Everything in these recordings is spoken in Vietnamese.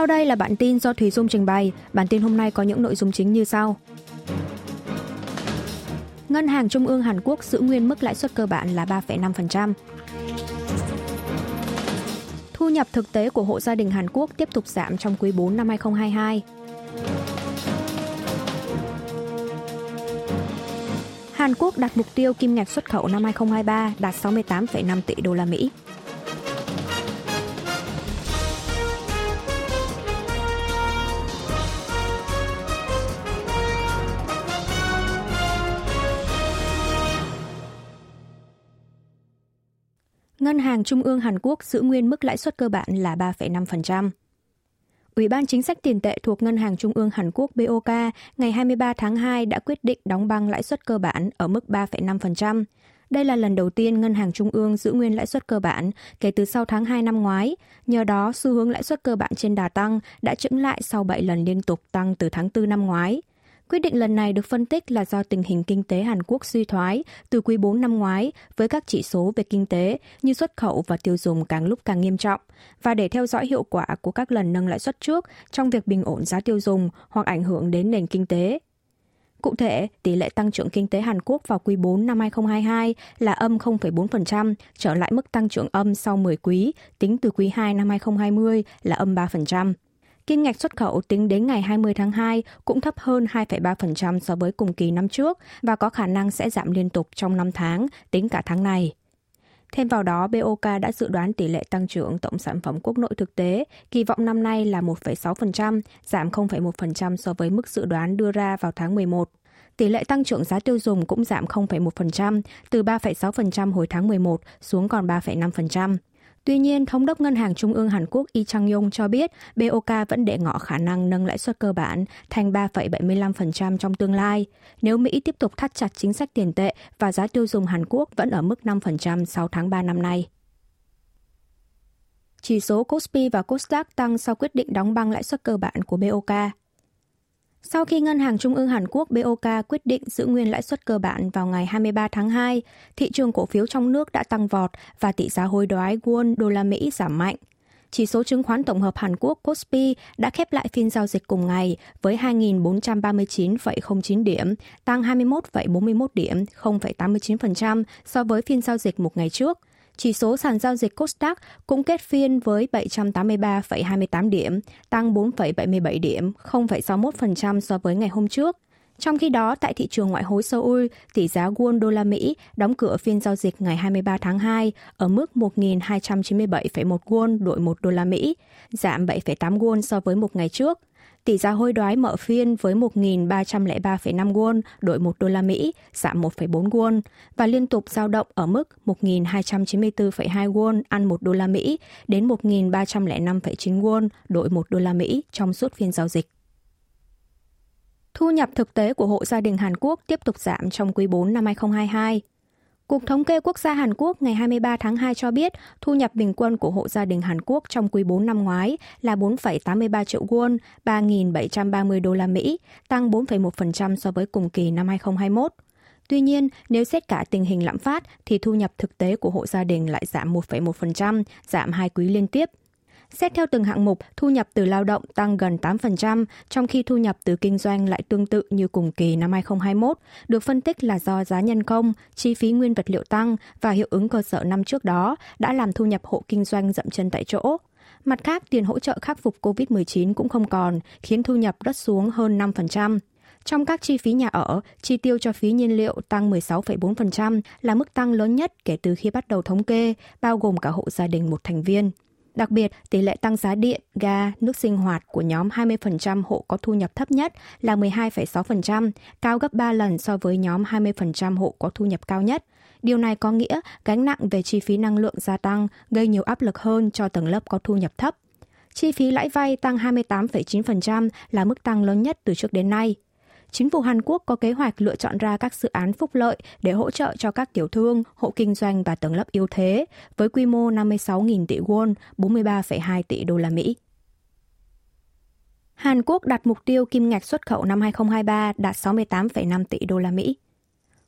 Sau đây là bản tin do Thủy Dung trình bày. Bản tin hôm nay có những nội dung chính như sau. Ngân hàng Trung ương Hàn Quốc giữ nguyên mức lãi suất cơ bản là 3,5%. Thu nhập thực tế của hộ gia đình Hàn Quốc tiếp tục giảm trong quý 4 năm 2022. Hàn Quốc đặt mục tiêu kim ngạch xuất khẩu năm 2023 đạt 68,5 tỷ đô la Mỹ. Ngân hàng Trung ương Hàn Quốc giữ nguyên mức lãi suất cơ bản là 3,5%. Ủy ban Chính sách Tiền tệ thuộc Ngân hàng Trung ương Hàn Quốc BOK ngày 23 tháng 2 đã quyết định đóng băng lãi suất cơ bản ở mức 3,5%. Đây là lần đầu tiên Ngân hàng Trung ương giữ nguyên lãi suất cơ bản kể từ sau tháng 2 năm ngoái. Nhờ đó, xu hướng lãi suất cơ bản trên đà tăng đã chững lại sau 7 lần liên tục tăng từ tháng 4 năm ngoái. Quyết định lần này được phân tích là do tình hình kinh tế Hàn Quốc suy thoái từ quý 4 năm ngoái với các chỉ số về kinh tế như xuất khẩu và tiêu dùng càng lúc càng nghiêm trọng và để theo dõi hiệu quả của các lần nâng lãi suất trước trong việc bình ổn giá tiêu dùng hoặc ảnh hưởng đến nền kinh tế. Cụ thể, tỷ lệ tăng trưởng kinh tế Hàn Quốc vào quý 4 năm 2022 là âm 0,4%, trở lại mức tăng trưởng âm sau 10 quý, tính từ quý 2 năm 2020 là âm 3%. Kim ngạch xuất khẩu tính đến ngày 20 tháng 2 cũng thấp hơn 2,3% so với cùng kỳ năm trước và có khả năng sẽ giảm liên tục trong 5 tháng, tính cả tháng này. Thêm vào đó, BOK đã dự đoán tỷ lệ tăng trưởng tổng sản phẩm quốc nội thực tế, kỳ vọng năm nay là 1,6%, giảm 0,1% so với mức dự đoán đưa ra vào tháng 11. Tỷ lệ tăng trưởng giá tiêu dùng cũng giảm 0,1%, từ 3,6% hồi tháng 11 xuống còn 3,5%. Tuy nhiên, Thống đốc Ngân hàng Trung ương Hàn Quốc Lee Chang-yong cho biết BOK vẫn để ngỏ khả năng nâng lãi suất cơ bản thành 3,75% trong tương lai, nếu Mỹ tiếp tục thắt chặt chính sách tiền tệ và giá tiêu dùng Hàn Quốc vẫn ở mức 5% sau tháng 3 năm nay. Chỉ số Kospi và Kosdaq tăng sau quyết định đóng băng lãi suất cơ bản của BOK. Sau khi Ngân hàng Trung ương Hàn Quốc BOK quyết định giữ nguyên lãi suất cơ bản vào ngày 23 tháng 2, thị trường cổ phiếu trong nước đã tăng vọt và tỷ giá hối đoái won đô la Mỹ giảm mạnh. Chỉ số chứng khoán tổng hợp Hàn Quốc Kospi đã khép lại phiên giao dịch cùng ngày với 2.439,09 điểm, tăng 21,41 điểm, 0,89% so với phiên giao dịch một ngày trước – chỉ số sàn giao dịch Kosdaq cũng kết phiên với 783,28 điểm, tăng 4,77 điểm, 0,61% so với ngày hôm trước. Trong khi đó, tại thị trường ngoại hối Seoul, tỷ giá won đô la Mỹ đóng cửa phiên giao dịch ngày 23 tháng 2 ở mức 1.297,1 won đổi 1 đô la Mỹ, giảm 7,8 won so với một ngày trước. Tỷ giá hối đoái mở phiên với 1.303,5 won đổi 1 đô la Mỹ, giảm 1,4 won và liên tục giao động ở mức 1.294,2 won ăn 1 đô la Mỹ đến 1.305,9 won đổi 1 đô la Mỹ trong suốt phiên giao dịch. Thu nhập thực tế của hộ gia đình Hàn Quốc tiếp tục giảm trong quý 4 năm 2022. Cục Thống kê Quốc gia Hàn Quốc ngày 23 tháng 2 cho biết thu nhập bình quân của hộ gia đình Hàn Quốc trong quý 4 năm ngoái là 4,83 triệu won, 3.730 đô la Mỹ, tăng 4,1% so với cùng kỳ năm 2021. Tuy nhiên, nếu xét cả tình hình lạm phát thì thu nhập thực tế của hộ gia đình lại giảm 1,1%, giảm hai quý liên tiếp. Xét theo từng hạng mục, thu nhập từ lao động tăng gần 8%, trong khi thu nhập từ kinh doanh lại tương tự như cùng kỳ năm 2021, được phân tích là do giá nhân công, chi phí nguyên vật liệu tăng và hiệu ứng cơ sở năm trước đó đã làm thu nhập hộ kinh doanh dậm chân tại chỗ. Mặt khác, tiền hỗ trợ khắc phục COVID-19 cũng không còn, khiến thu nhập đất xuống hơn 5%. Trong các chi phí nhà ở, chi tiêu cho phí nhiên liệu tăng 16,4% là mức tăng lớn nhất kể từ khi bắt đầu thống kê, bao gồm cả hộ gia đình một thành viên. Đặc biệt, tỷ lệ tăng giá điện, ga, nước sinh hoạt của nhóm 20% hộ có thu nhập thấp nhất là 12,6%, cao gấp 3 lần so với nhóm 20% hộ có thu nhập cao nhất. Điều này có nghĩa gánh nặng về chi phí năng lượng gia tăng gây nhiều áp lực hơn cho tầng lớp có thu nhập thấp. Chi phí lãi vay tăng 28,9% là mức tăng lớn nhất từ trước đến nay chính phủ Hàn Quốc có kế hoạch lựa chọn ra các dự án phúc lợi để hỗ trợ cho các tiểu thương, hộ kinh doanh và tầng lớp yếu thế với quy mô 56.000 tỷ won, 43,2 tỷ đô la Mỹ. Hàn Quốc đặt mục tiêu kim ngạch xuất khẩu năm 2023 đạt 68,5 tỷ đô la Mỹ.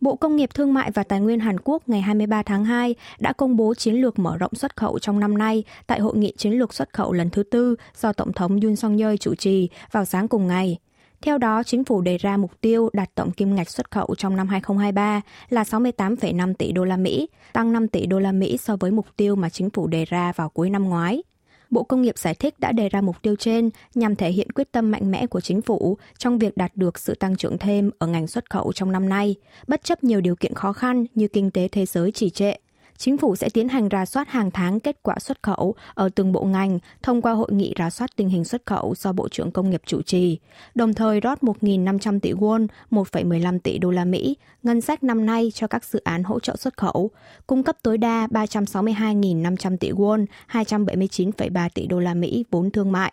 Bộ Công nghiệp Thương mại và Tài nguyên Hàn Quốc ngày 23 tháng 2 đã công bố chiến lược mở rộng xuất khẩu trong năm nay tại hội nghị chiến lược xuất khẩu lần thứ tư do Tổng thống Yoon song yeol chủ trì vào sáng cùng ngày. Theo đó, chính phủ đề ra mục tiêu đạt tổng kim ngạch xuất khẩu trong năm 2023 là 68,5 tỷ đô la Mỹ, tăng 5 tỷ đô la Mỹ so với mục tiêu mà chính phủ đề ra vào cuối năm ngoái. Bộ Công nghiệp giải thích đã đề ra mục tiêu trên nhằm thể hiện quyết tâm mạnh mẽ của chính phủ trong việc đạt được sự tăng trưởng thêm ở ngành xuất khẩu trong năm nay, bất chấp nhiều điều kiện khó khăn như kinh tế thế giới trì trệ chính phủ sẽ tiến hành rà soát hàng tháng kết quả xuất khẩu ở từng bộ ngành thông qua hội nghị rà soát tình hình xuất khẩu do Bộ trưởng Công nghiệp chủ trì, đồng thời rót 1.500 tỷ won, 1,15 tỷ đô la Mỹ, ngân sách năm nay cho các dự án hỗ trợ xuất khẩu, cung cấp tối đa 362.500 tỷ won, 279,3 tỷ đô la Mỹ vốn thương mại.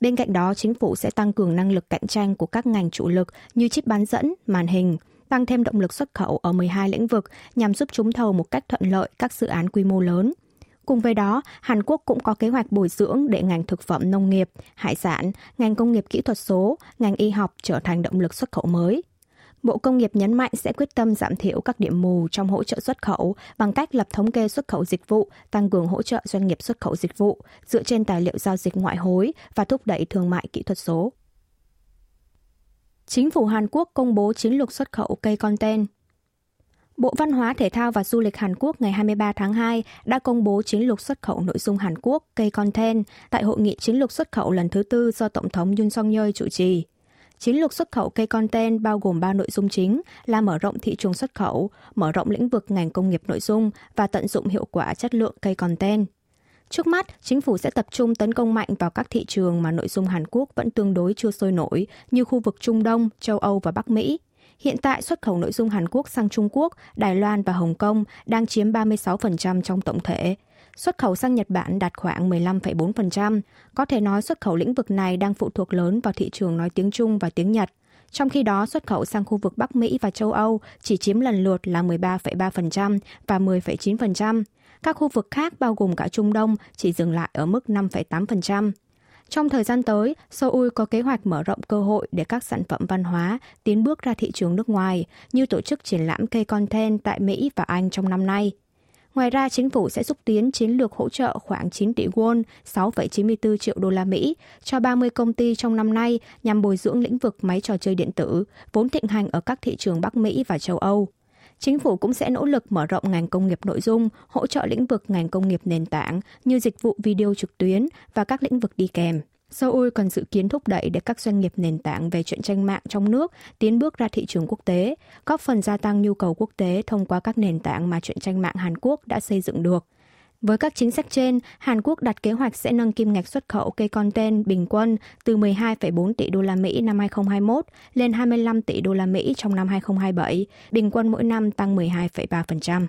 Bên cạnh đó, chính phủ sẽ tăng cường năng lực cạnh tranh của các ngành chủ lực như chip bán dẫn, màn hình, tăng thêm động lực xuất khẩu ở 12 lĩnh vực nhằm giúp trúng thầu một cách thuận lợi các dự án quy mô lớn. Cùng với đó, Hàn Quốc cũng có kế hoạch bồi dưỡng để ngành thực phẩm nông nghiệp, hải sản, ngành công nghiệp kỹ thuật số, ngành y học trở thành động lực xuất khẩu mới. Bộ Công nghiệp nhấn mạnh sẽ quyết tâm giảm thiểu các điểm mù trong hỗ trợ xuất khẩu bằng cách lập thống kê xuất khẩu dịch vụ, tăng cường hỗ trợ doanh nghiệp xuất khẩu dịch vụ dựa trên tài liệu giao dịch ngoại hối và thúc đẩy thương mại kỹ thuật số. Chính phủ Hàn Quốc công bố chiến lược xuất khẩu cây content. Bộ Văn hóa Thể thao và Du lịch Hàn Quốc ngày 23 tháng 2 đã công bố chiến lược xuất khẩu nội dung Hàn Quốc cây content tại hội nghị chiến lược xuất khẩu lần thứ tư do Tổng thống Yoon song yeol chủ trì. Chiến lược xuất khẩu cây content bao gồm ba nội dung chính là mở rộng thị trường xuất khẩu, mở rộng lĩnh vực ngành công nghiệp nội dung và tận dụng hiệu quả chất lượng cây content. Trước mắt, chính phủ sẽ tập trung tấn công mạnh vào các thị trường mà nội dung Hàn Quốc vẫn tương đối chưa sôi nổi như khu vực Trung Đông, châu Âu và Bắc Mỹ. Hiện tại xuất khẩu nội dung Hàn Quốc sang Trung Quốc, Đài Loan và Hồng Kông đang chiếm 36% trong tổng thể. Xuất khẩu sang Nhật Bản đạt khoảng 15,4%. Có thể nói xuất khẩu lĩnh vực này đang phụ thuộc lớn vào thị trường nói tiếng Trung và tiếng Nhật. Trong khi đó, xuất khẩu sang khu vực Bắc Mỹ và châu Âu chỉ chiếm lần lượt là 13,3% và 10,9%. Các khu vực khác bao gồm cả Trung Đông chỉ dừng lại ở mức 5,8%. Trong thời gian tới, Seoul có kế hoạch mở rộng cơ hội để các sản phẩm văn hóa tiến bước ra thị trường nước ngoài, như tổ chức triển lãm cây content tại Mỹ và Anh trong năm nay. Ngoài ra, chính phủ sẽ xúc tiến chiến lược hỗ trợ khoảng 9 tỷ won, 6,94 triệu đô la Mỹ cho 30 công ty trong năm nay nhằm bồi dưỡng lĩnh vực máy trò chơi điện tử, vốn thịnh hành ở các thị trường Bắc Mỹ và châu Âu. Chính phủ cũng sẽ nỗ lực mở rộng ngành công nghiệp nội dung, hỗ trợ lĩnh vực ngành công nghiệp nền tảng như dịch vụ video trực tuyến và các lĩnh vực đi kèm. Seoul còn dự kiến thúc đẩy để các doanh nghiệp nền tảng về chuyện tranh mạng trong nước tiến bước ra thị trường quốc tế, góp phần gia tăng nhu cầu quốc tế thông qua các nền tảng mà chuyện tranh mạng Hàn Quốc đã xây dựng được. Với các chính sách trên, Hàn Quốc đặt kế hoạch sẽ nâng kim ngạch xuất khẩu cây content bình quân từ 12,4 tỷ đô la Mỹ năm 2021 lên 25 tỷ đô la Mỹ trong năm 2027, bình quân mỗi năm tăng 12,3%.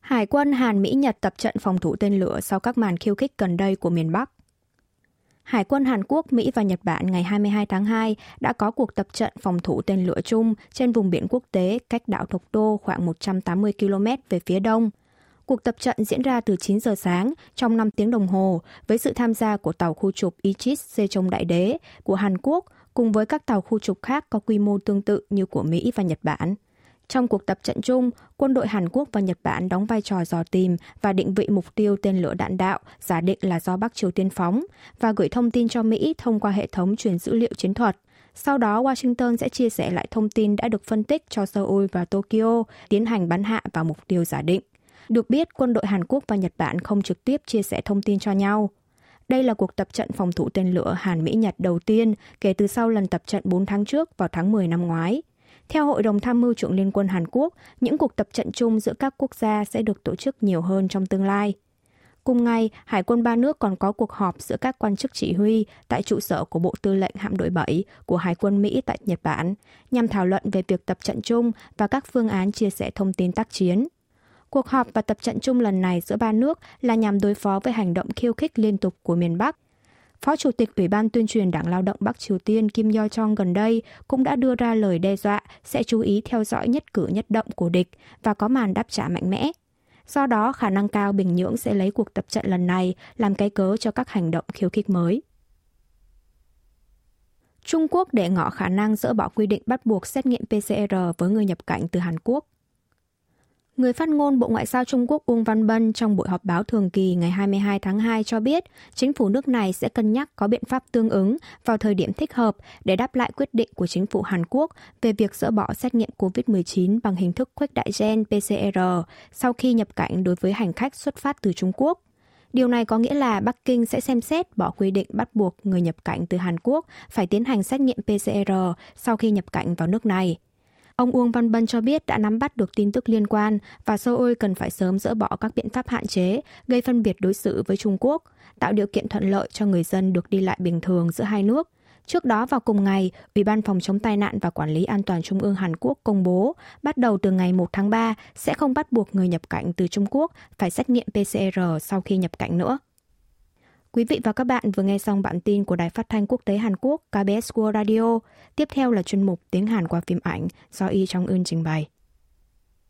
Hải quân Hàn Mỹ Nhật tập trận phòng thủ tên lửa sau các màn khiêu khích gần đây của miền Bắc. Hải quân Hàn Quốc, Mỹ và Nhật Bản ngày 22 tháng 2 đã có cuộc tập trận phòng thủ tên lửa chung trên vùng biển quốc tế cách đảo Thục Đô khoảng 180 km về phía đông. Cuộc tập trận diễn ra từ 9 giờ sáng trong 5 tiếng đồng hồ với sự tham gia của tàu khu trục Ichis Sejong Đại Đế của Hàn Quốc cùng với các tàu khu trục khác có quy mô tương tự như của Mỹ và Nhật Bản. Trong cuộc tập trận chung, quân đội Hàn Quốc và Nhật Bản đóng vai trò dò tìm và định vị mục tiêu tên lửa đạn đạo giả định là do Bắc Triều Tiên phóng và gửi thông tin cho Mỹ thông qua hệ thống truyền dữ liệu chiến thuật. Sau đó, Washington sẽ chia sẻ lại thông tin đã được phân tích cho Seoul và Tokyo tiến hành bắn hạ vào mục tiêu giả định. Được biết, quân đội Hàn Quốc và Nhật Bản không trực tiếp chia sẻ thông tin cho nhau. Đây là cuộc tập trận phòng thủ tên lửa Hàn Mỹ-Nhật đầu tiên kể từ sau lần tập trận 4 tháng trước vào tháng 10 năm ngoái. Theo Hội đồng Tham mưu trưởng Liên quân Hàn Quốc, những cuộc tập trận chung giữa các quốc gia sẽ được tổ chức nhiều hơn trong tương lai. Cùng ngày, Hải quân ba nước còn có cuộc họp giữa các quan chức chỉ huy tại trụ sở của Bộ Tư lệnh Hạm đội 7 của Hải quân Mỹ tại Nhật Bản, nhằm thảo luận về việc tập trận chung và các phương án chia sẻ thông tin tác chiến. Cuộc họp và tập trận chung lần này giữa ba nước là nhằm đối phó với hành động khiêu khích liên tục của miền Bắc. Phó Chủ tịch Ủy ban tuyên truyền Đảng Lao động Bắc Triều Tiên Kim Yo Chong gần đây cũng đã đưa ra lời đe dọa sẽ chú ý theo dõi nhất cử nhất động của địch và có màn đáp trả mạnh mẽ. Do đó, khả năng cao Bình Nhưỡng sẽ lấy cuộc tập trận lần này làm cái cớ cho các hành động khiêu khích mới. Trung Quốc để ngỏ khả năng dỡ bỏ quy định bắt buộc xét nghiệm PCR với người nhập cảnh từ Hàn Quốc. Người phát ngôn Bộ Ngoại giao Trung Quốc Uông Văn Bân trong buổi họp báo thường kỳ ngày 22 tháng 2 cho biết, chính phủ nước này sẽ cân nhắc có biện pháp tương ứng vào thời điểm thích hợp để đáp lại quyết định của chính phủ Hàn Quốc về việc dỡ bỏ xét nghiệm COVID-19 bằng hình thức khuếch đại gen PCR sau khi nhập cảnh đối với hành khách xuất phát từ Trung Quốc. Điều này có nghĩa là Bắc Kinh sẽ xem xét bỏ quy định bắt buộc người nhập cảnh từ Hàn Quốc phải tiến hành xét nghiệm PCR sau khi nhập cảnh vào nước này. Ông Uông Văn Bân cho biết đã nắm bắt được tin tức liên quan và Seoul cần phải sớm dỡ bỏ các biện pháp hạn chế gây phân biệt đối xử với Trung Quốc, tạo điều kiện thuận lợi cho người dân được đi lại bình thường giữa hai nước. Trước đó vào cùng ngày, Ủy ban Phòng chống tai nạn và Quản lý An toàn Trung ương Hàn Quốc công bố, bắt đầu từ ngày 1 tháng 3 sẽ không bắt buộc người nhập cảnh từ Trung Quốc phải xét nghiệm PCR sau khi nhập cảnh nữa. Quý vị và các bạn vừa nghe xong bản tin của Đài Phát thanh Quốc tế Hàn Quốc KBS World Radio. Tiếp theo là chuyên mục Tiếng Hàn qua phim ảnh do Y Trong Ưn trình bày.